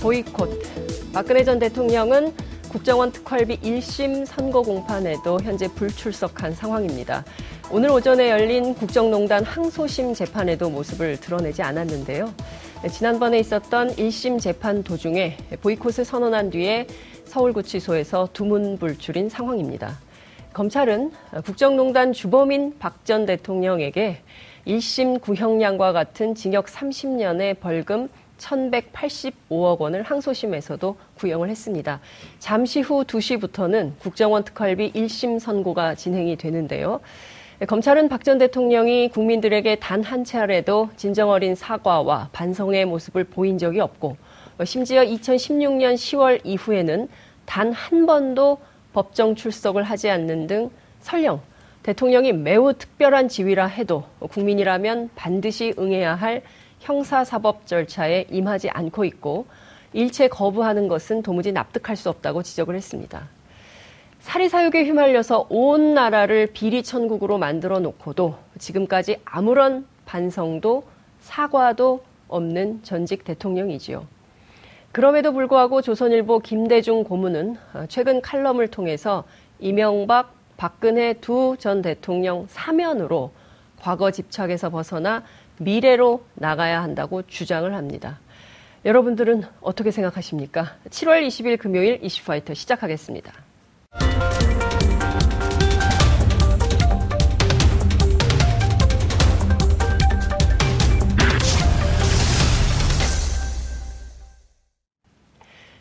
보이콧. 박근혜 전 대통령은 국정원 특활비 1심 선거 공판에도 현재 불출석한 상황입니다. 오늘 오전에 열린 국정농단 항소심 재판에도 모습을 드러내지 않았는데요. 지난번에 있었던 1심 재판 도중에 보이콧을 선언한 뒤에 서울구치소에서 두문불출인 상황입니다. 검찰은 국정농단 주범인 박 전 대통령에게 1심 구형량과 같은 징역 30년의 벌금 1,185억 원을 항소심에서도 구형을 했습니다. 잠시 후 2시부터는 국정원 특활비 1심 선고가 진행이 되는데요. 검찰은 박 전 대통령이 국민들에게 단 한 차례도 진정 어린 사과와 반성의 모습을 보인 적이 없고 심지어 2016년 10월 이후에는 단 한 번도 법정 출석을 하지 않는 등 설령 대통령이 매우 특별한 지위라 해도 국민이라면 반드시 응해야 할 형사사법 절차에 임하지 않고 있고 일체 거부하는 것은 도무지 납득할 수 없다고 지적을 했습니다. 사리사욕에 휘말려서 온 나라를 비리 천국으로 만들어 놓고도 지금까지 아무런 반성도 사과도 없는 전직 대통령이지요. 그럼에도 불구하고 조선일보 김대중 고문은 최근 칼럼을 통해서 이명박, 박근혜 두 전 대통령 사면으로 과거 집착에서 벗어나 미래로 나가야 한다고 주장을 합니다. 여러분들은 어떻게 생각하십니까? 7월 20일 금요일 이슈파이터 시작하겠습니다.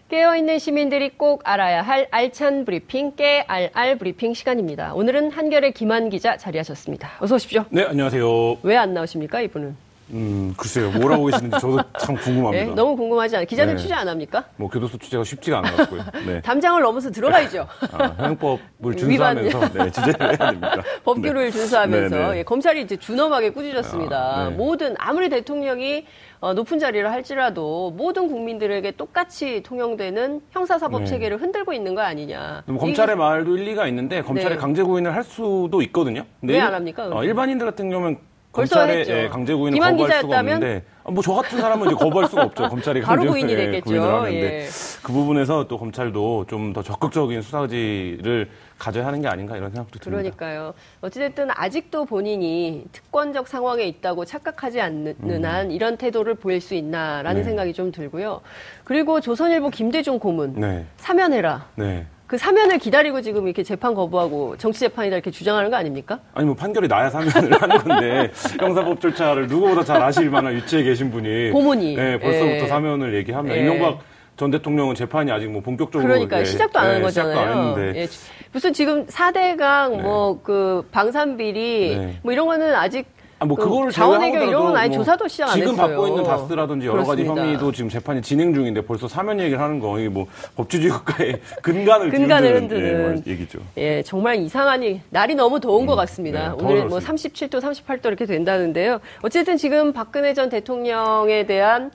깨어있는 시민들이 꼭 알아야 할 알찬 브리핑, 깨알알 브리핑 시간입니다. 오늘은 한결의 김한 기자 자리하셨습니다. 어서 오십시오. 네, 안녕하세요. 왜 안 나오십니까, 이분은? 음, 글쎄요. 뭐라고 계시는지 저도 참 궁금합니다. 네, 너무 궁금하지 않아요. 기자들 네. 취재 안 합니까? 뭐 교도소 취재가 쉽지가 않아 갖고요. 네. 담장을 넘어서 들어가야죠. 아, 형법을 준수하면서 네, 취재를 해야 됩니다. 법규를 네. 준수하면서 네, 네. 예, 검찰이 이제 준엄하게 꾸짖었습니다. 아, 네. 모든 아무리 대통령이 어, 높은 자리를 할지라도 모든 국민들에게 똑같이 통용되는 형사사법 네. 체계를 흔들고 있는 거 아니냐. 뭐 검찰의 이게 말도 일리가 있는데 검찰의 네. 강제 구인을 할 수도 있거든요. 왜안 일- 합니까, 어? 일반인들 같은 경우는 검찰의. 예, 강제 구인을 거부할 수가 기자였다면? 없는데 뭐 저 같은 사람은 이제 거부할 수가 없죠. 검찰이 강제 구인이 예, 됐겠죠. 구인을 하는데 예. 그 부분에서 또 검찰도 좀 더 적극적인 수사지를 가져야 하는 게 아닌가 이런 생각도 듭니다. 그러니까요. 어찌됐든 아직도 본인이 특권적 상황에 있다고 착각하지 않는 한 이런 태도를 보일 수 있나라는 음. 네. 생각이 좀 들고요. 그리고 조선일보 김대중 고문 네, 사면해라. 네. 그 사면을 기다리고 지금 이렇게 재판 거부하고 정치 재판이다 이렇게 주장하는 거 아닙니까? 아니 뭐 판결이 나야 사면을 하는 건데 형사법 절차를 누구보다 잘 아실 만한 위치에 계신 분이 고문이. 네, 벌써부터 예. 사면을 얘기하면 예. 이명박 전 대통령은 재판이 아직 뭐 본격적으로 그러니까 예, 시작도 안한 예, 시작도 안 거잖아요. 했는데 예, 무슨 지금 4대강 네. 뭐그 방산비리 네. 뭐 이런 거는 아직 아, 뭐그 그거를 제외하고도 이런 건 아예 뭐 조사도 시작 안 지금 했어요. 받고 있는 다스라든지 여러 가지 그렇습니다. 혐의도 지금 재판이 진행 중인데 벌써 사면 얘기를 하는 거 이게 뭐 법치주의 국가의 근간을 근간을 뒤흔드는, 흔드는. 예, 얘기죠. 예, 정말 이상하니 날이 너무 더운 것 같습니다. 네, 오늘 뭐 더워졌습니다. 37도, 38도 이렇게 된다는데요. 어쨌든 지금 박근혜 전 대통령에 대한 어,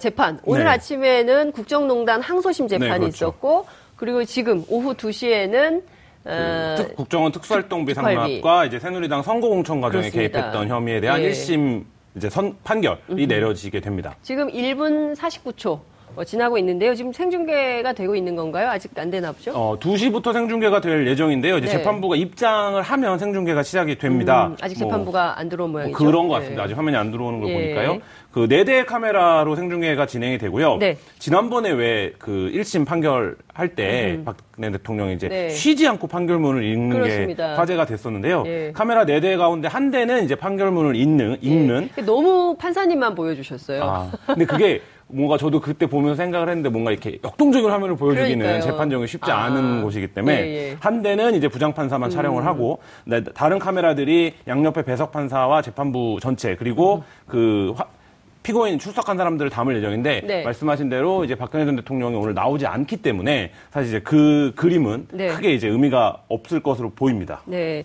재판 오늘 네. 아침에는 국정농단 항소심 재판이 네, 그렇죠. 있었고 그리고 지금 오후 2시에는 어, 특- 국정원 특수활동비 특활비. 상납과 이제 새누리당 선거공천 과정에 그렇습니다. 개입했던 혐의에 대한 예. 음. 1심 이제 선 판결이 내려지게 됩니다. 지금 1분 49초 어, 지나고 있는데요. 지금 생중계가 되고 있는 건가요? 아직 안 되나 보죠? 어, 2시부터 생중계가 될 예정인데요. 이제 네. 재판부가 입장을 하면 생중계가 시작이 됩니다. 음, 아직 뭐, 재판부가 안 들어온 뭐 모양이죠. 그런 것 같습니다. 네. 아직 화면이 안 들어오는 걸 예. 보니까요. 그네 대의 카메라로 생중계가 진행이 되고요. 네. 지난번에 왜 그 1심 판결할 때 박근혜 대통령이 이제 네. 쉬지 않고 판결문을 읽는 그렇습니다. 게 화제가 됐었는데요. 예. 카메라 네대 가운데 한 대는 이제 판결문을 읽는 읽는 예. 너무 판사님만 보여주셨어요. 아, 근데 그게 뭔가 저도 그때 보면서 생각을 했는데 뭔가 이렇게 역동적인 화면을 보여주기는 그러니까요. 재판정이 쉽지 아. 않은 곳이기 때문에 예, 예. 한 대는 이제 부장판사만 촬영을 하고 네, 다른 카메라들이 양옆에 배석판사와 재판부 전체 그리고 그 화- 피고인 출석한 사람들을 담을 예정인데 네. 말씀하신 대로 이제 박근혜 전 대통령이 오늘 나오지 않기 때문에 사실 이제 그 그림은 네. 크게 이제 의미가 없을 것으로 보입니다. 네.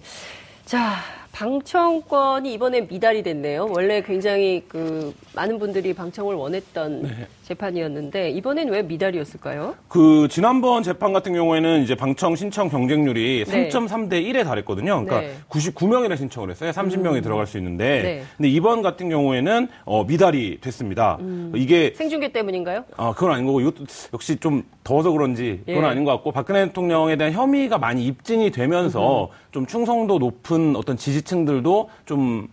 자, 방청권이 이번에 미달이 됐네요. 원래 굉장히 그 많은 분들이 방청을 원했던 네. 재판이었는데 이번엔 왜 미달이었을까요? 그 지난번 재판 같은 경우에는 이제 방청 신청 경쟁률이 네. 3.3대 1에 달했거든요. 그러니까 네. 99명이나 신청을 했어요. 30명이 들어갈 수 있는데. 네. 근데 이번 같은 경우에는 어, 미달이 됐습니다. 이게 생중계 때문인가요? 아, 그건 아닌 거고, 이것도 역시 좀 더워서 그런지 그건 예. 아닌 것 같고, 박근혜 대통령에 대한 혐의가 많이 입증이 되면서 좀 충성도 높은 어떤 지지층들도 좀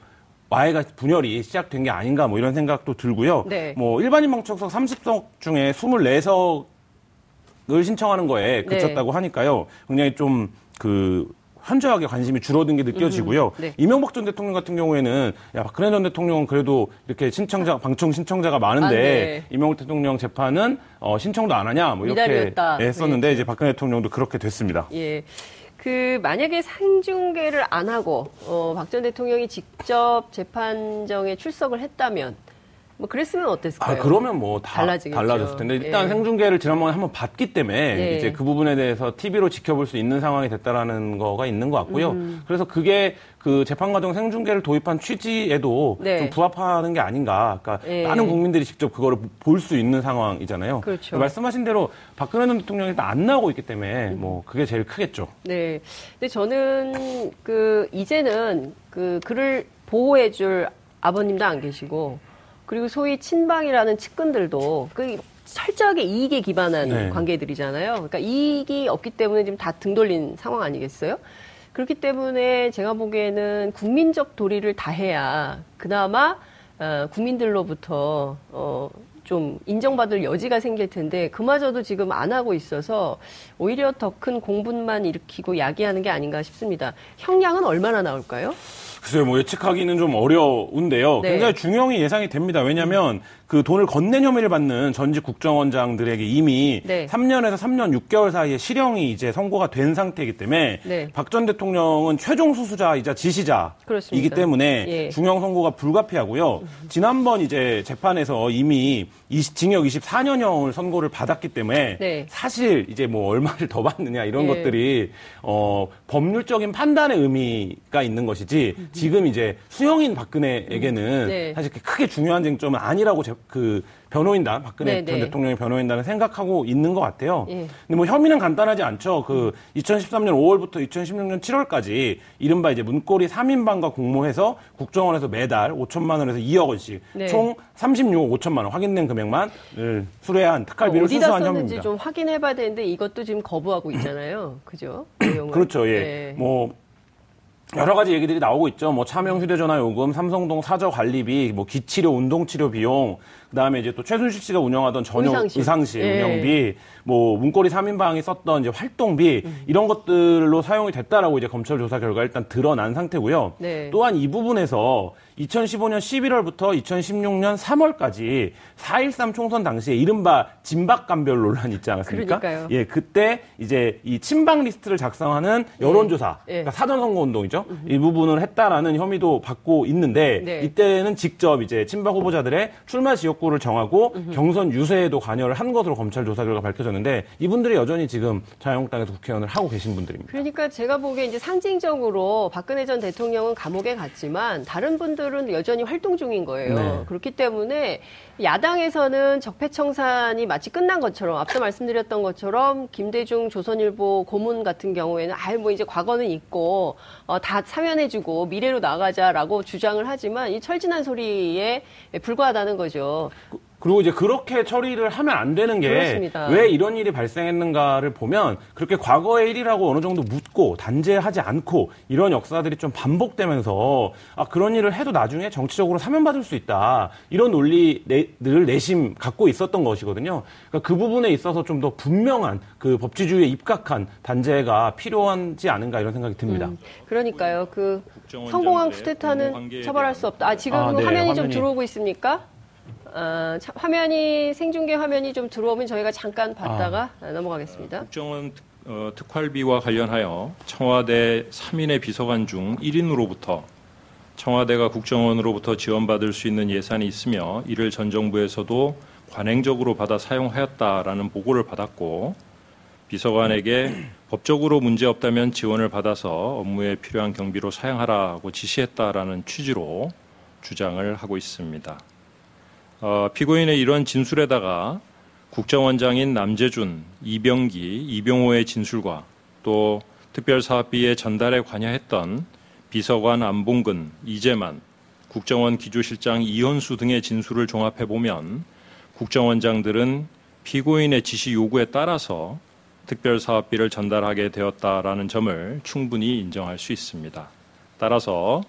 와해가 분열이 시작된 게 아닌가 뭐 이런 생각도 들고요. 네. 뭐 일반인 방청석 30석 중에 24석을 신청하는 거에 그쳤다고 하니까요. 굉장히 좀그 현저하게 관심이 줄어든 게 느껴지고요. 네. 이명박 전 대통령 같은 경우에는 야 박근혜 전 대통령은 그래도 이렇게 신청자 방청 신청자가 많은데 아, 네. 이명박 대통령 재판은 어, 신청도 안 하냐 뭐 이렇게 미달이었다. 했었는데 이제 박근혜 대통령도 그렇게 됐습니다. 예. 그 만약에 생중계를 안 하고 어, 박 전 대통령이 직접 재판정에 출석을 했다면 뭐 그랬으면 어땠을까요? 아 그러면 뭐다 달라지겠죠. 달라졌을 텐데 일단 예. 생중계를 지난번에 한번 봤기 때문에 예. 이제 그 부분에 대해서 TV로 지켜볼 수 있는 상황이 됐다라는 거가 있는 것 같고요. 음. 그래서 그게 그 재판 과정 생중계를 도입한 취지에도 네. 좀 부합하는 게 아닌가. 그러니까 예. 많은 국민들이 직접 그거를 볼 수 있는 상황이잖아요. 그렇죠. 말씀하신 대로 박근혜 전 대통령이 일단 안 나오고 있기 때문에 뭐 그게 제일 크겠죠. 네. 근데 저는 그 이제는 그 그를 보호해줄 아버님도 안 계시고 그리고 소위 친방이라는 측근들도 그 철저하게 이익에 기반한 네. 관계들이잖아요. 그러니까 이익이 없기 때문에 지금 다 등 돌린 상황 아니겠어요? 그렇기 때문에 제가 보기에는 국민적 도리를 다해야 그나마 어, 국민들로부터 어, 좀 인정받을 여지가 생길 텐데 그마저도 지금 안 하고 있어서 오히려 더 큰 공분만 일으키고 야기하는 게 아닌가 싶습니다. 형량은 얼마나 나올까요? 글쎄요, 뭐 예측하기는 좀 어려운데요. 네. 굉장히 중형이 예상이 됩니다. 왜냐하면 그 돈을 건넨 혐의를 받는 전직 국정원장들에게 이미 네. 3년에서 3년 6개월 사이에 실형이 이제 선고가 된 상태이기 때문에 네. 박전 대통령은 최종 수수자이자 지시자이기 그렇습니다. 때문에 예. 중형 선고가 불가피하고요. 지난번 이제 재판에서 이미 이- 징역 24년형을 선고를 받았기 때문에 네. 사실 이제 뭐 얼마를 더 받느냐 이런 예. 것들이 어, 법률적인 판단의 의미가 있는 것이지 지금 이제 수형인 박근혜에게는 네. 사실 크게 중요한 쟁점은 아니라고 제- 그 변호인단 박근혜 네, 전 네. 대통령의 변호인단은 생각하고 있는 것 같아요. 예. 근데 뭐 혐의는 간단하지 않죠. 그 2013년 5월부터 2016년 7월까지 이른바 이제 문고리 3인방과 공모해서 국정원에서 매달 5천만 원에서 2억 원씩 네. 총 36억 5천만 원 확인된 금액만을 수뢰한 특활비를 어디다 수수한 혐의입니다. 좀 확인해봐야 되는데 이것도 지금 거부하고 있잖아요. 그죠? 그렇죠. 예. 네. 뭐 여러 가지 얘기들이 나오고 있죠. 뭐 차명 휴대전화 요금, 삼성동 사저 관리비, 뭐 기치료, 운동치료 비용, 그다음에 이제 또 최순실 씨가 운영하던 전용 의상실. 의상실, 예. 운영비, 뭐 문고리 3인방이 썼던 이제 활동비 음. 이런 것들로 사용이 됐다라고 이제 검찰 조사 결과 일단 드러난 상태고요. 네. 또한 이 부분에서 2015년 11월부터 2016년 3월까지 4.13 총선 당시에 이른바 진박 감별 논란이 있지 않았습니까? 그러니까요. 예, 그때 이제 이 친박 리스트를 작성하는 여론조사, 예. 그러니까 사전 선거 운동이죠. 이 부분을 했다라는 혐의도 받고 있는데 네. 이때는 직접 이제 친박 후보자들의 출마 지역 구를 정하고 경선 유세에도 관여를 한 것으로 검찰 조사 결과 밝혀졌는데 이분들이 여전히 지금 자유한국당에서 국회의원을 하고 계신 분들입니다. 그러니까 제가 보기에 이제 상징적으로 박근혜 전 대통령은 감옥에 갔지만 다른 분들은 여전히 활동 중인 거예요. 네. 그렇기 때문에 야당에서는 적폐청산이 마치 끝난 것처럼 앞서 말씀드렸던 것처럼 김대중 조선일보 고문 같은 경우에는 아유 뭐 이제 과거는 있고 어, 다 사면해주고 미래로 나가자라고 주장을 하지만 이 철진한 소리에 불과하다는 거죠. 그리고 이제 그렇게 처리를 하면 안 되는 게 왜 이런 일이 발생했는가를 보면 그렇게 과거의 일이라고 어느 정도 묻고 단죄하지 않고 이런 역사들이 좀 반복되면서 아 그런 일을 해도 나중에 정치적으로 사면받을 수 있다 이런 논리를 내심 갖고 있었던 것이거든요. 그러니까 그 부분에 있어서 좀 더 분명한 그 법치주의에 입각한 단죄가 필요하지 않은가 이런 생각이 듭니다. 음, 그러니까요. 그 성공한 쿠데타는 처벌할 수 없다. 아 지금 아, 네, 화면이, 화면이 좀 들어오고 있습니까? 어, 화면이 생중계 화면이 좀 들어오면 저희가 잠깐 봤다가 아. 넘어가겠습니다. 국정원 어, 특활비와 관련하여 청와대 3인의 비서관 중 1인으로부터 청와대가 국정원으로부터 지원받을 수 있는 예산이 있으며 이를 전 정부에서도 관행적으로 받아 사용하였다라는 보고를 받았고 비서관에게 법적으로 문제 없다면 지원을 받아서 업무에 필요한 경비로 사용하라고 지시했다라는 취지로 주장을 하고 있습니다. 어, 피고인의 이런 진술에다가 국정원장인 남재준, 이병기, 이병호의 진술과 또 특별사업비의 전달에 관여했던 비서관 안봉근, 이재만, 국정원 기조실장 이현수 등의 진술을 종합해 보면 국정원장들은 피고인의 지시 요구에 따라서 특별사업비를 전달하게 되었다라는 점을 충분히 인정할 수 있습니다. 따라서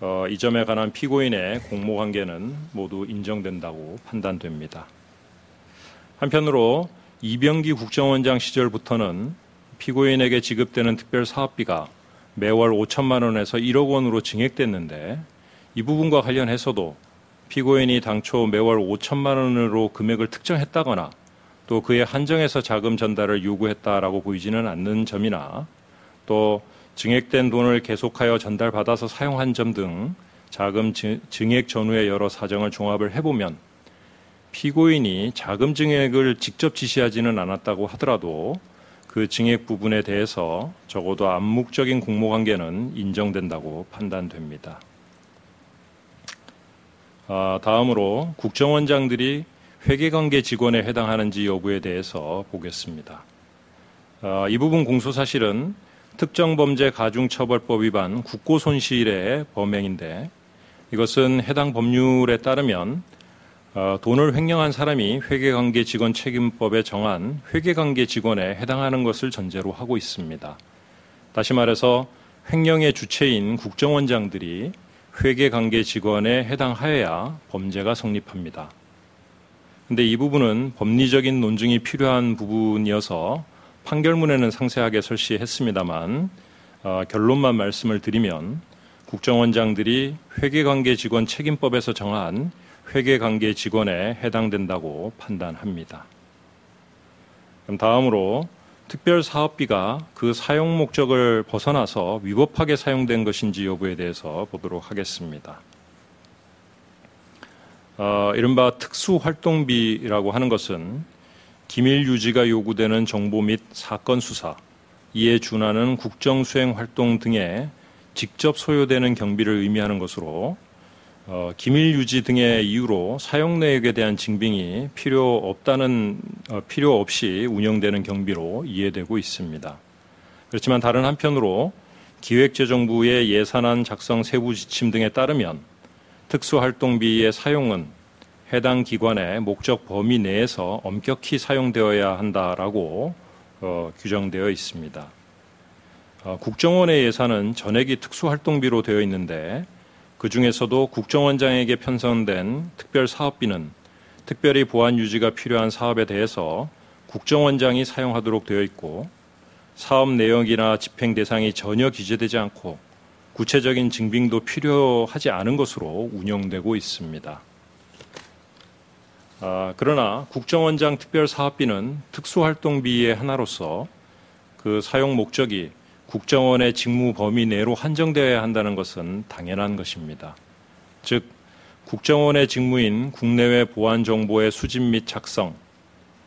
어, 이 점에 관한 피고인의 공모 관계는 모두 인정된다고 판단됩니다. 한편으로 이병기 국정원장 시절부터는 피고인에게 지급되는 특별 사업비가 매월 5천만 원에서 1억 원으로 증액됐는데 이 부분과 관련해서도 피고인이 당초 매월 5천만 원으로 금액을 특정했다거나 또 그의 한정에서 자금 전달을 요구했다라고 보이지는 않는 점이나 또 증액된 돈을 계속하여 전달받아서 사용한 점 등 자금 증액 전후의 여러 사정을 종합을 해보면 피고인이 자금 증액을 직접 지시하지는 않았다고 하더라도 그 증액 부분에 대해서 적어도 암묵적인 공모관계는 인정된다고 판단됩니다. 아, 다음으로 국정원장들이 회계관계 직원에 해당하는지 여부에 대해서 보겠습니다. 아, 이 부분 공소 사실은 특정범죄 가중처벌법 위반 국고손실의 범행인데 이것은 해당 법률에 따르면 어, 돈을 횡령한 사람이 회계관계 직원 책임법에 정한 회계관계 직원에 해당하는 것을 전제로 하고 있습니다. 다시 말해서 횡령의 주체인 국정원장들이 회계관계 직원에 해당하여야 범죄가 성립합니다. 근데 이 부분은 법리적인 논증이 필요한 부분이어서 판결문에는 상세하게 설치했습니다만 어, 결론만 말씀을 드리면 국정원장들이 회계관계 직원 책임법에서 정한 회계관계 직원에 해당된다고 판단합니다. 그럼 다음으로 특별 사업비가 그 사용 목적을 벗어나서 위법하게 사용된 것인지 여부에 대해서 보도록 하겠습니다. 어, 이른바 특수활동비라고 하는 것은 기밀 유지가 요구되는 정보 및 사건 수사, 이에 준하는 국정 수행 활동 등에 직접 소요되는 경비를 의미하는 것으로 어, 기밀 유지 등의 이유로 사용 내역에 대한 증빙이 필요 없다는 어, 필요 없이 운영되는 경비로 이해되고 있습니다. 그렇지만 다른 한편으로 기획재정부의 예산안 작성 세부 지침 등에 따르면 특수활동비의 사용은 해당 기관의 목적 범위 내에서 엄격히 사용되어야 한다라고 어, 규정되어 있습니다. 어, 국정원의 예산은 전액이 특수활동비로 되어 있는데 그 중에서도 국정원장에게 편성된 특별 사업비는 특별히 보안 유지가 필요한 사업에 대해서 국정원장이 사용하도록 되어 있고 사업 내역이나 집행 대상이 전혀 기재되지 않고 구체적인 증빙도 필요하지 않은 것으로 운영되고 있습니다. 아, 그러나 국정원장 특별사업비는 특수활동비의 하나로서 그 사용 목적이 국정원의 직무 범위 내로 한정되어야 한다는 것은 당연한 것입니다. 즉, 국정원의 직무인 국내외 보안 정보의 수집 및 작성,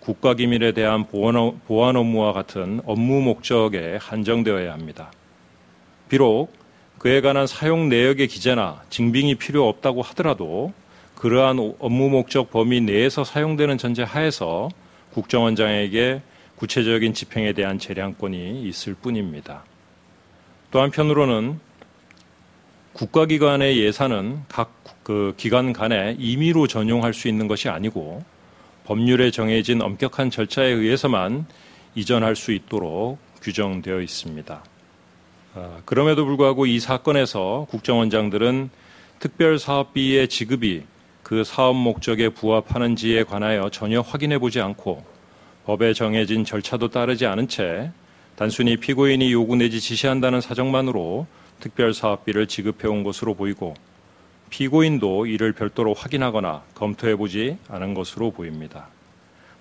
국가기밀에 대한 보안, 보안 업무와 같은 업무 목적에 한정되어야 합니다. 비록 그에 관한 사용 내역의 기재나 증빙이 필요 없다고 하더라도 그러한 업무 목적 범위 내에서 사용되는 전제 하에서 국정원장에게 구체적인 집행에 대한 재량권이 있을 뿐입니다. 또 한편으로는 국가기관의 예산은 각 그 기간 간에 임의로 전용할 수 있는 것이 아니고 법률에 정해진 엄격한 절차에 의해서만 이전할 수 있도록 규정되어 있습니다. 아, 그럼에도 불구하고 이 사건에서 국정원장들은 특별사업비의 지급이 그 사업 목적에 부합하는지에 관하여 전혀 확인해 보지 않고 법에 정해진 절차도 따르지 않은 채 단순히 피고인이 요구 내지 지시한다는 사정만으로 특별 사업비를 지급해 온 것으로 보이고 피고인도 이를 별도로 확인하거나 검토해 보지 않은 것으로 보입니다.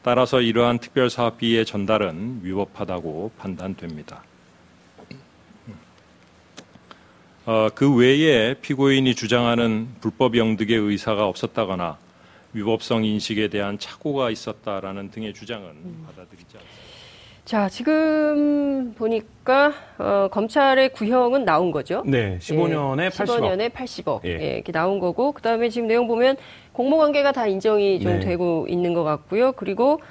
따라서 이러한 특별 사업비의 전달은 위법하다고 판단됩니다. 어, 그 외에 피고인이 주장하는 불법 영득의 의사가 없었다거나 위법성 인식에 대한 착오가 있었다라는 등의 주장은 음. 받아들이지 않습니다. 자, 지금 보니까 어, 검찰의 구형은 나온 거죠. 네, 15년에 예, 80억. 15년에 80억. 예. 예, 이렇게 나온 거고 그다음에 지금 내용 보면 공모 관계가 다 인정이 좀 네. 되고 있는 것 같고요. 그리고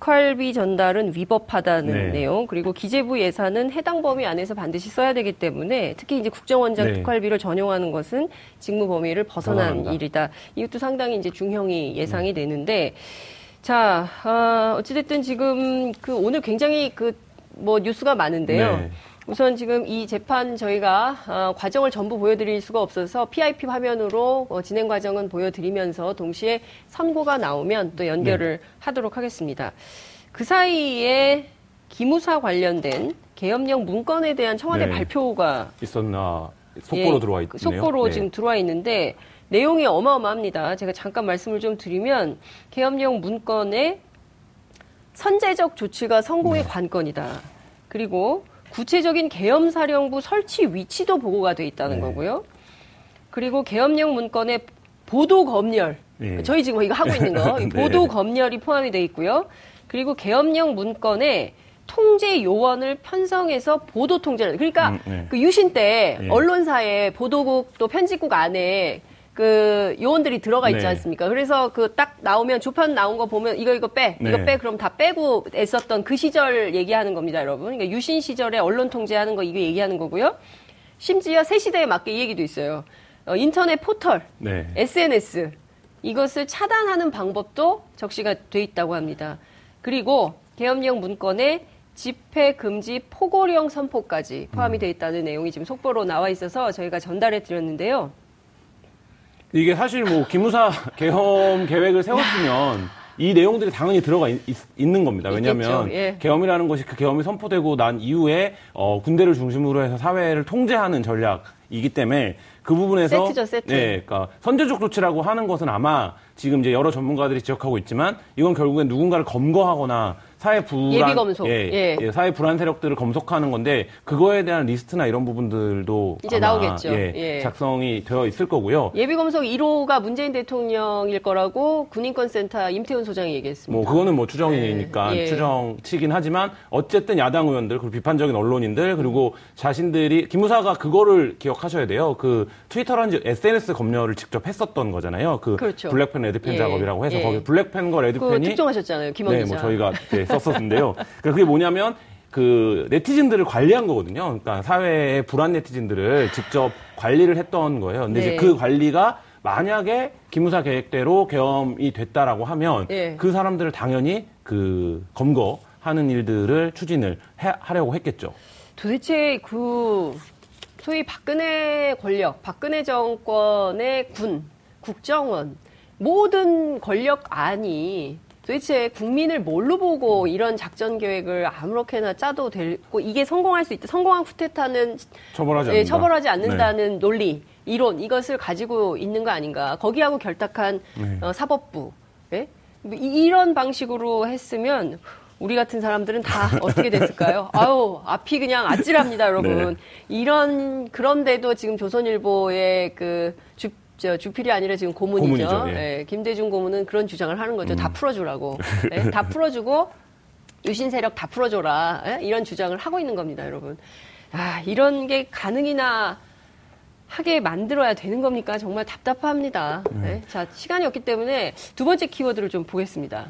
특활비 전달은 위법하다는 네. 내용 그리고 기재부 예산은 해당 범위 안에서 반드시 써야 되기 때문에 특히 이제 국정원장 네. 특활비를 전용하는 것은 직무 범위를 벗어난 벗어난다. 일이다. 이것도 상당히 이제 중형이 예상이 네. 되는데 자 어, 어찌됐든 지금 그 오늘 굉장히 그 뭐 뉴스가 많은데요. 네. 우선 지금 이 재판 저희가 어, 과정을 전부 보여드릴 수가 없어서 PIP 화면으로 어, 진행 과정은 보여드리면서 동시에 선고가 나오면 또 연결을 네. 하도록 하겠습니다. 그 사이에 기무사 관련된 계엄령 문건에 대한 청와대 네. 발표가 있었나 속보로 예, 들어와 있네요. 속보로 네. 지금 들어와 있는데 내용이 어마어마합니다. 제가 잠깐 말씀을 좀 드리면 계엄령 문건에 선제적 조치가 성공의 네. 관건이다. 그리고 구체적인 계엄사령부 설치 위치도 보고가 돼 있다는 네. 거고요. 그리고 계엄령 문건에 보도 검열, 네. 저희 지금 이거 하고 있는 거, 네. 보도 검열이 포함이 돼 있고요. 그리고 계엄령 문건에 통제 요원을 편성해서 보도 통제를 그러니까 음, 네. 그 유신 때 예. 언론사에 보도국 또 편집국 안에 그 요원들이 들어가 있지 네. 않습니까? 그래서 그 딱 나오면 조편 나온 거 보면 이거 이거 빼, 네. 이거 빼 그럼 다 빼고 애썼던 그 시절 얘기하는 겁니다, 여러분. 그러니까 유신 시절에 언론 통제하는 거 이거 얘기하는 거고요. 심지어 새 시대에 맞게 이 얘기도 있어요. 어, 인터넷 포털, 네. SNS 이것을 차단하는 방법도 적시가 돼 있다고 합니다. 그리고 계엄령 문건에 집회 금지 포고령 선포까지 포함이 돼 있다는 내용이 지금 속보로 나와 있어서 저희가 전달해 드렸는데요. 이게 사실 뭐 기무사 계엄 계획을 세웠으면 이 내용들이 당연히 들어가 있, 는 겁니다. 왜냐하면 예. 계엄이라는 것이 그 계엄이 선포되고 난 이후에 어, 군대를 중심으로 해서 사회를 통제하는 전략이기 때문에 그 부분에서 세트죠, 세트. 네, 그러니까 선제적 조치라고 하는 것은 아마 지금 이제 여러 전문가들이 지적하고 있지만 이건 결국엔 누군가를 검거하거나 사회 불안 예비 검속 예, 예. 예, 사회 불안 세력들을 검속하는 건데 그거에 대한 리스트나 이런 부분들도 이제 나오겠죠. 예, 예. 작성이 되어 있을 거고요. 예비 검속 1호가 문재인 대통령일 거라고 군인권센터 임태훈 소장이 얘기했습니다. 뭐 그거는 뭐 추정이니까 예. 예. 추정치긴 하지만 어쨌든 야당 의원들 그리고 비판적인 언론인들 그리고 자신들이 김무사가 그거를 기억하셔야 돼요. 그 트위터라는 SNS 검열을 직접 했었던 거잖아요. 그 그렇죠. 블랙팬 레드팬 작업이라고 해서 거기 블랙팬과 레드팬이 그 특정하셨잖아요. 김원 네, 뭐 저희가 네, 썼었는데요. 그러니까 그게 뭐냐면 그 네티즌들을 관리한 거거든요. 그러니까 사회의 불안 네티즌들을 직접 관리를 했던 거예요. 근데 네. 이제 그 관리가 만약에 기무사 계획대로 계엄이 됐다라고 하면 네. 그 사람들을 당연히 그 검거하는 일들을 추진을 해, 하려고 했겠죠. 도대체 그 소위 박근혜 권력, 박근혜 정권의 군, 국정원 모든 권력 안이 도대체 국민을 뭘로 보고 이런 작전 계획을 아무렇게나 짜도 되고 이게 성공할 수 있다. 성공한 쿠데타는 처벌하지, 예, 처벌하지 않는다는 네. 논리, 이론 이것을 가지고 있는 거 아닌가. 거기하고 결탁한 네. 어, 사법부. 예? 뭐 이런 방식으로 했으면 우리 같은 사람들은 다 어떻게 됐을까요? 아우 앞이 그냥 아찔합니다, 여러분. 네. 이런 그런데도 지금 조선일보의 그 주, 저 주필이 아니라 지금 고문이죠. 고문이죠 예. 예, 김대중 고문은 그런 주장을 하는 거죠. 음. 다 풀어주라고. 예, 다 풀어주고 유신 세력 다 풀어줘라. 예? 이런 주장을 하고 있는 겁니다, 여러분. 아, 이런 게 가능이나 하게 만들어야 되는 겁니까? 정말 답답합니다. 음. 예? 자, 시간이 없기 때문에 두 번째 키워드를 좀 보겠습니다.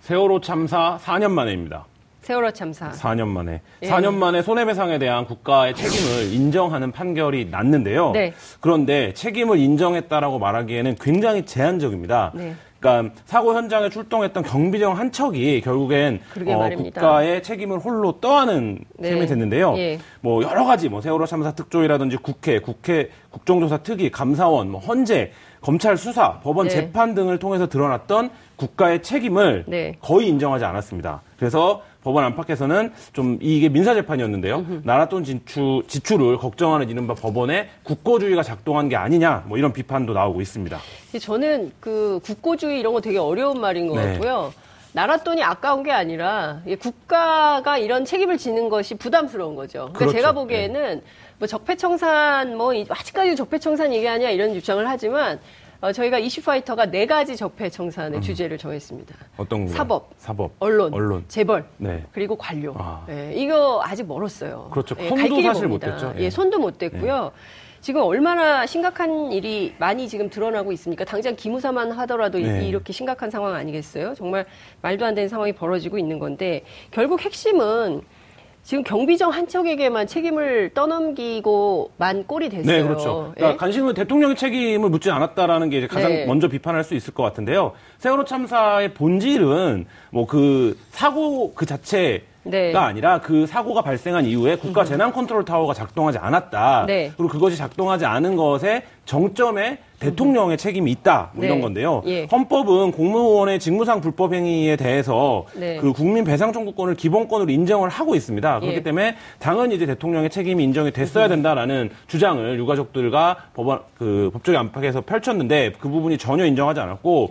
세월호 참사 4년 만에입니다. 세월호 참사. 4년 만에. 예. 4년 만에 손해배상에 대한 국가의 책임을 인정하는 판결이 났는데요. 네. 그런데 책임을 인정했다라고 말하기에는 굉장히 제한적입니다. 네. 그러니까 사고 현장에 출동했던 경비정 한 척이 결국엔 어, 국가의 책임을 홀로 떠안은 네. 셈이 됐는데요. 예. 뭐 여러 가지 뭐 세월호 참사 특조위라든지 국회, 국회 국정조사 특위, 감사원, 뭐 헌재, 검찰 수사, 법원 네. 재판 등을 통해서 드러났던 국가의 책임을 네. 거의 인정하지 않았습니다. 그래서 법원 안팎에서는 좀 이게 민사 재판이었는데요. 나라돈 지출, 지출을 걱정하는 이른바 법원의 국고주의가 작동한 게 아니냐 뭐 이런 비판도 나오고 있습니다. 저는 그 국고주의 이런 거 되게 어려운 말인 것 네. 같고요. 나라 돈이 아까운 게 아니라 국가가 이런 책임을 지는 것이 부담스러운 거죠. 그러니까 그렇죠. 제가 보기에는 네. 뭐 적폐청산 뭐 아직까지 적폐청산 얘기하냐 이런 주장을 하지만 어, 저희가 이슈파이터가 네 가지 적폐 청산의 음. 주제를 정했습니다. 어떤 거? 사법, 사법, 언론, 언론. 재벌, 네. 그리고 관료. 아. 네, 이거 아직 멀었어요. 그렇죠. 예, 손도 사실 못 됐죠. 예. 예, 손도 못 됐고요. 예. 지금 얼마나 심각한 일이 많이 지금 드러나고 있습니까? 당장 기무사만 하더라도 네. 이렇게 심각한 상황 아니겠어요? 정말 말도 안 되는 상황이 벌어지고 있는 건데 결국 핵심은 지금 경비정 한 척에게만 책임을 떠넘기고만 꼴이 됐어요. 네, 그렇죠. 그러니까 예? 간신은 대통령의 책임을 묻지 않았다라는 게 이제 가장 네. 먼저 비판할 수 있을 것 같은데요. 세월호 참사의 본질은 뭐 그 사고 그 자체 네. 가 아니라 그 사고가 발생한 이후에 국가 재난 컨트롤 타워가 작동하지 않았다. 네. 그리고 그것이 작동하지 않은 것에 정점에 대통령의 책임이 있다 뭐 네. 이런 건데요. 예. 헌법은 공무원의 직무상 불법 행위에 대해서 네. 그 국민 배상 청구권을 기본권으로 인정을 하고 있습니다. 그렇기 예. 때문에 당연히 이제 대통령의 책임이 인정이 됐어야 된다라는 주장을 유가족들과 법원 그 법조계 안팎에서 펼쳤는데 그 부분이 전혀 인정하지 않았고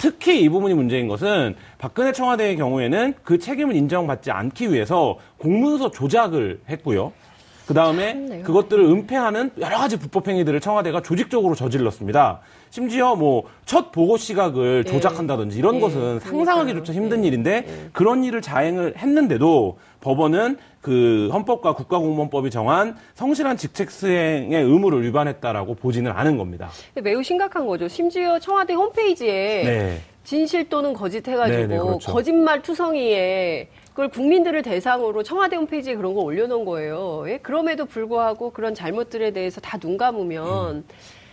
특히 이 부분이 문제인 것은 박근혜 청와대의 경우에는 그 책임을 인정받지 않기 위해서 공문서 조작을 했고요. 그 다음에 그것들을 은폐하는 여러 가지 불법 행위들을 청와대가 조직적으로 저질렀습니다. 심지어 뭐 첫 보고 시각을 네. 조작한다든지 이런 네. 것은 상상하기조차 힘든 네. 일인데 네. 그런 일을 자행을 했는데도 법원은 그 헌법과 국가공무원법이 정한 성실한 직책 수행의 의무를 위반했다라고 보지는 않은 겁니다. 매우 심각한 거죠. 심지어 청와대 홈페이지에 네. 진실 또는 거짓 해가지고 네, 네, 그렇죠. 거짓말 투성이에 그걸 국민들을 대상으로 청와대 홈페이지에 그런 거 올려놓은 거예요. 예? 그럼에도 불구하고 그런 잘못들에 대해서 다 눈 감으면 음.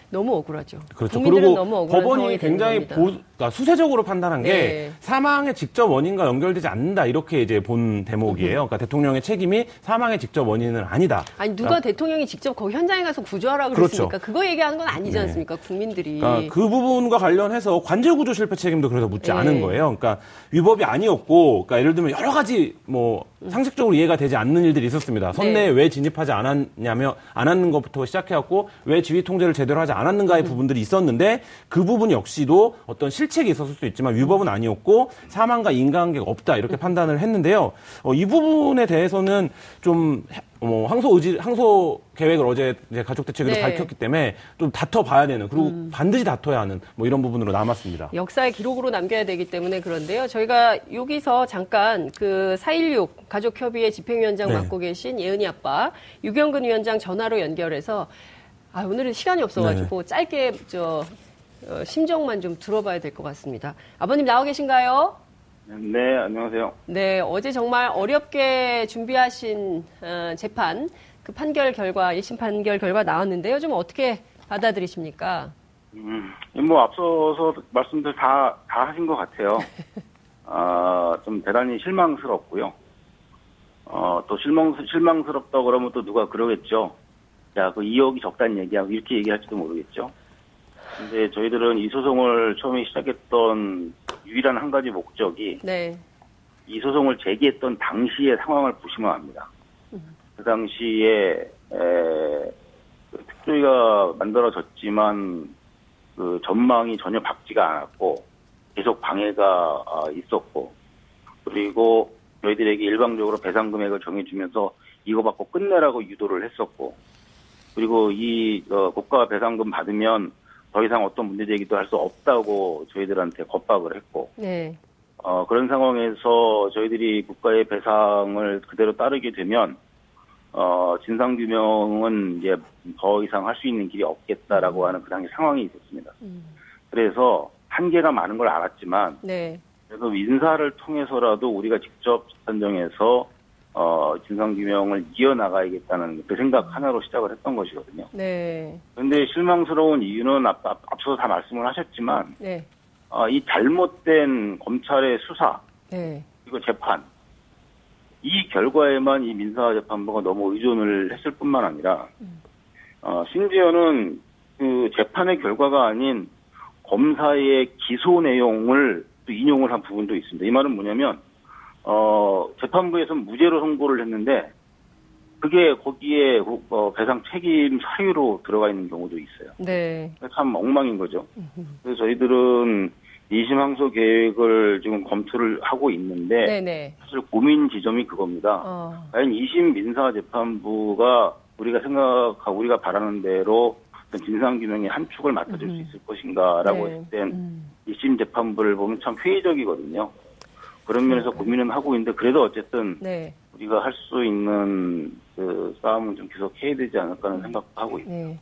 너무 억울하죠. 그렇죠. 그리고 법원이 굉장히 보, 그러니까 수세적으로 판단한 게 네. 사망의 직접 원인과 연결되지 않는다 이렇게 이제 본 대목이에요. 그러니까 대통령의 책임이 사망의 직접 원인은 아니다. 아니 누가 그러니까, 대통령이 직접 거기 현장에 가서 구조하라 그랬습니까? 그렇죠. 그거 얘기하는 건 아니지 네. 않습니까? 국민들이. 그러니까 그 부분과 관련해서 관제 구조 실패 책임도 그래서 묻지 네. 않은 거예요. 그러니까 위법이 아니었고, 그러니까 예를 들면 여러 가지 뭐 상식적으로 이해가 되지 않는 일들이 있었습니다. 선내에 네. 왜 진입하지 않았냐며 안았는 것부터 시작해왔고 왜 지휘 통제를 제대로 하지 않았는가의 음. 부분들이 있었는데 그 부분 역시도 어떤 실 실책이 있었을 수 있지만 위법은 아니었고 사망과 인과관계가 없다 이렇게 판단을 했는데요. 어, 이 부분에 대해서는 좀 어, 항소 의지, 항소 계획을 어제 이제 가족 대책으로 네. 밝혔기 때문에 좀 다퉈봐야 되는 그리고 음. 반드시 다퉈야 하는 뭐 이런 부분으로 남았습니다. 역사의 기록으로 남겨야 되기 때문에 그런데요. 저희가 여기서 잠깐 그 4.16 가족협의회 집행위원장 네. 맡고 계신 예은이 아빠 유경근 위원장 전화로 연결해서 아, 오늘은 시간이 없어가지고 네. 짧게 저 어, 심정만 좀 들어봐야 될 것 같습니다. 아버님 나와 계신가요? 네, 안녕하세요. 네, 어제 정말 어렵게 준비하신 어, 재판 그 판결 결과 1심 판결 결과 나왔는데요. 좀 어떻게 받아들이십니까? 음, 뭐 앞서서 말씀들 다 다 하신 것 같아요. 아, 좀 대단히 실망스럽고요. 어, 또 실망 실망스럽다 그러면 또 누가 그러겠죠. 야, 그 2억이 적다는 얘기하고 이렇게 얘기할지도 모르겠죠. 근데 저희들은 이 소송을 처음에 시작했던 유일한 한 가지 목적이 네. 이 소송을 제기했던 당시의 상황을 보시면 압니다. 그 당시에 에, 그 특조위가 만들어졌지만 그 전망이 전혀 밝지가 않았고 계속 방해가 아, 있었고 그리고 저희들에게 일방적으로 배상 금액을 정해주면서 이거 받고 끝내라고 유도를 했었고 그리고 이 어, 고가 배상금 받으면 더 이상 어떤 문제 제기도 할 수 없다고 저희들한테 겁박을 했고 네. 어, 그런 상황에서 저희들이 국가의 배상을 그대로 따르게 되면 어, 진상 규명은 이제 더 이상 할 수 있는 길이 없겠다라고 하는 그 당시 상황이 있었습니다. 음. 그래서 한계가 많은 걸 알았지만 네. 그래서 인사를 통해서라도 우리가 직접 재판정에서 어, 진상규명을 이어나가야겠다는 그 생각 하나로 시작을 했던 것이거든요. 네. 그런데 실망스러운 이유는 앞, 앞, 앞서 다 말씀을 하셨지만, 네. 어, 이 잘못된 검찰의 수사, 네. 그리고 재판, 이 결과에만 이 민사재판부가 너무 의존을 했을 뿐만 아니라, 어, 심지어는 그 재판의 결과가 아닌 검사의 기소 내용을 또 인용을 한 부분도 있습니다. 이 말은 뭐냐면, 어, 재판부에서 무죄로 선고를 했는데, 그게 거기에 어, 배상 책임 사유로 들어가 있는 경우도 있어요. 네. 참 엉망인 거죠. 그래서 저희들은 2심 항소 계획을 지금 검토를 하고 있는데, 네네. 사실 고민 지점이 그겁니다. 어. 과연 2심 민사 재판부가 우리가 생각하고 우리가 바라는 대로 어떤 진상 규명의 한 축을 맡아줄 수 있을 것인가라고 네. 했을 땐 음. 2심 재판부를 보면 참 회의적이거든요. 그런 면에서 고민은 하고 있는데 그래도 어쨌든 네. 우리가 할 수 있는 그 싸움은 좀 계속 해야 되지 않을까 하는 생각도 하고 있습니다. 네.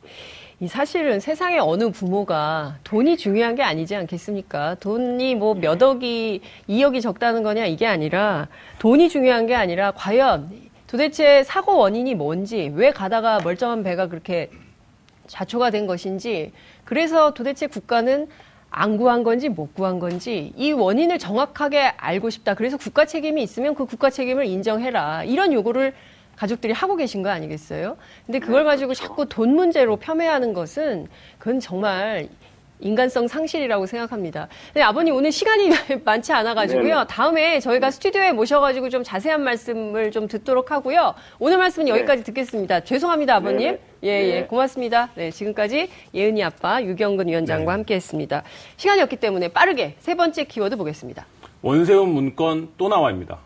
이 사실은 세상에 어느 부모가 돈이 중요한 게 아니지 않겠습니까? 돈이 뭐 몇 억이, 2억이 적다는 거냐 이게 아니라 돈이 중요한 게 아니라 과연 도대체 사고 원인이 뭔지 왜 가다가 멀쩡한 배가 그렇게 자초가 된 것인지 그래서 도대체 국가는 안 구한 건지 못 구한 건지 이 원인을 정확하게 알고 싶다. 그래서 국가 책임이 있으면 그 국가 책임을 인정해라. 이런 요구를 가족들이 하고 계신 거 아니겠어요? 근데 그걸 가지고 자꾸 돈 문제로 폄훼하는 것은 그건 정말 인간성 상실이라고 생각합니다. 근데 아버님 오늘 시간이 많지 않아가지고요. 네네. 다음에 저희가 스튜디오에 모셔가지고 좀 자세한 말씀을 좀 듣도록 하고요. 오늘 말씀은 여기까지 듣겠습니다. 죄송합니다, 아버님. 네네. 예, 예, 네. 고맙습니다. 네, 지금까지 예은이 아빠 유경근 위원장과 함께했습니다. 시간이 없기 때문에 빠르게 세 번째 키워드 보겠습니다. 원세훈 문건 또 나와입니다.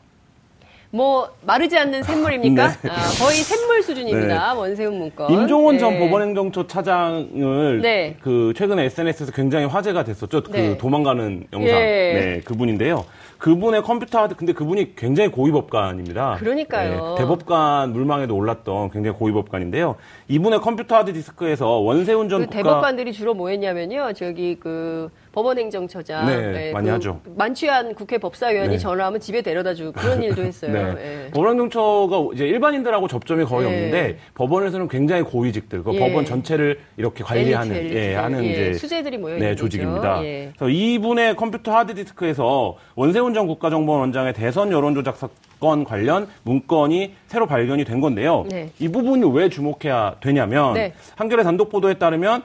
뭐 마르지 않는 샘물입니까? 네. 아, 거의 샘물 수준입니다. 원세훈 문건. 임종원 전 네. 법원행정처 차장을 네. 그 최근에 SNS에서 굉장히 화제가 됐었죠. 그 네. 도망가는 영상. 예. 네, 그분인데요. 그분의 컴퓨터 하드 근데 그분이 굉장히 고위 법관입니다. 그러니까요. 네, 대법관 물망에도 올랐던 굉장히 고위 법관인데요. 이분의 컴퓨터 하드 디스크에서 원세훈 전 그 국가 대법관들이 주로 뭐 했냐면요. 저기 그 법원행정처장. 네, 많이 그 하죠. 만취한 국회 법사위원이 네. 전화하면 집에 데려다 주고 그런 일도 했어요. 네. 예. 법원행정처가 이제 일반인들하고 접점이 거의 예. 없는데 법원에서는 굉장히 고위직들, 그 예. 법원 전체를 이렇게 관리하는 예. 하는 예, 이제 수재들이 모여 있는 네, 거죠. 조직입니다. 예. 그래서 이분의 컴퓨터 하드디스크에서 원세훈 전 국가정보원 원장의 대선 여론조작 사건 관련 문건이 새로 발견이 된 건데요. 네. 이 부분이 왜 주목해야 되냐면 네. 한겨레 단독 보도에 따르면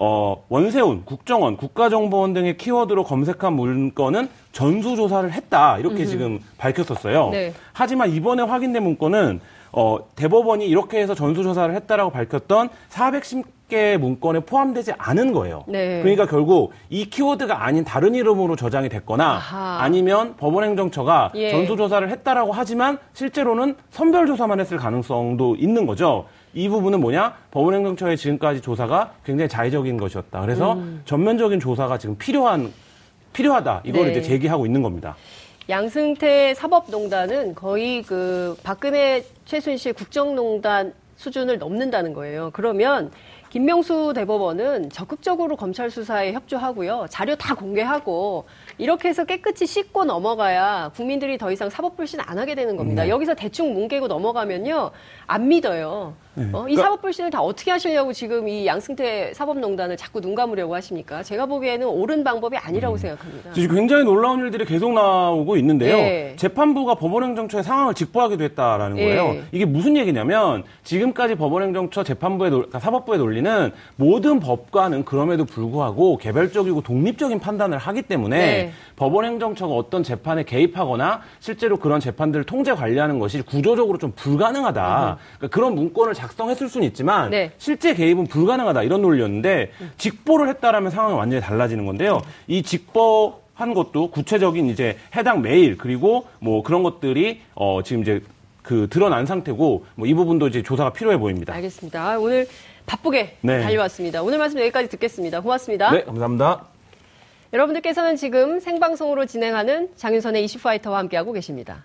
어, 원세훈, 국정원, 국가정보원 등의 키워드로 검색한 문건은 전수조사를 했다. 이렇게 지금 밝혔었어요. 네. 하지만 이번에 확인된 문건은 어, 대법원이 이렇게 해서 전수조사를 했다라고 밝혔던 410개 문건에 포함되지 않은 거예요. 네. 그러니까 결국 이 키워드가 아닌 다른 이름으로 저장이 됐거나 아하. 아니면 법원행정처가 예. 전수조사를 했다라고 하지만 실제로는 선별조사만 했을 가능성도 있는 거죠. 이 부분은 뭐냐? 법원행정처의 지금까지 조사가 굉장히 자의적인 것이었다. 그래서 전면적인 조사가 지금 필요한 필요하다. 이걸 네. 이제 제기하고 있는 겁니다. 양승태 사법농단은 거의 그 박근혜 최순실 국정농단 수준을 넘는다는 거예요. 그러면 김명수 대법원은 적극적으로 검찰 수사에 협조하고요. 자료 다 공개하고 이렇게 해서 깨끗이 씻고 넘어가야 국민들이 더 이상 사법 불신 안 하게 되는 겁니다. 네. 여기서 대충 뭉개고 넘어가면요. 안 믿어요. 어? 이 그러니까- 사법 불신을 다 어떻게 하시려고 지금 이 양승태 사법농단을 자꾸 눈 감으려고 하십니까? 제가 보기에는 옳은 방법이 아니라고 생각합니다. 지금 굉장히 놀라운 일들이 계속 나오고 있는데요. 예. 재판부가 법원행정처의 상황을 직보하기도 했다라는 예. 거예요. 이게 무슨 얘기냐면 지금까지 법원행정처 재판부의 논- 그러니까 사법부의 논리는 모든 법관은 그럼에도 불구하고 개별적이고 독립적인 판단을 하기 때문에 네. 법원행정처가 어떤 재판에 개입하거나 실제로 그런 재판들을 통제 관리하는 것이 구조적으로 좀 불가능하다. 그러니까 그런 문건을 작성했을 수는 있지만 네. 실제 개입은 불가능하다 이런 논리였는데 직보를 했다라면 상황이 완전히 달라지는 건데요. 이 직보 한 것도 구체적인 이제 해당 메일 그리고 뭐 그런 것들이 어 지금 이제 그 드러난 상태고 뭐 이 부분도 이제 조사가 필요해 보입니다. 알겠습니다. 아, 오늘 바쁘게 네. 달려왔습니다. 오늘 말씀 여기까지 듣겠습니다. 고맙습니다. 네, 감사합니다. 여러분들께서는 지금 생방송으로 진행하는 장윤선의 이슈파이터와 함께하고 계십니다.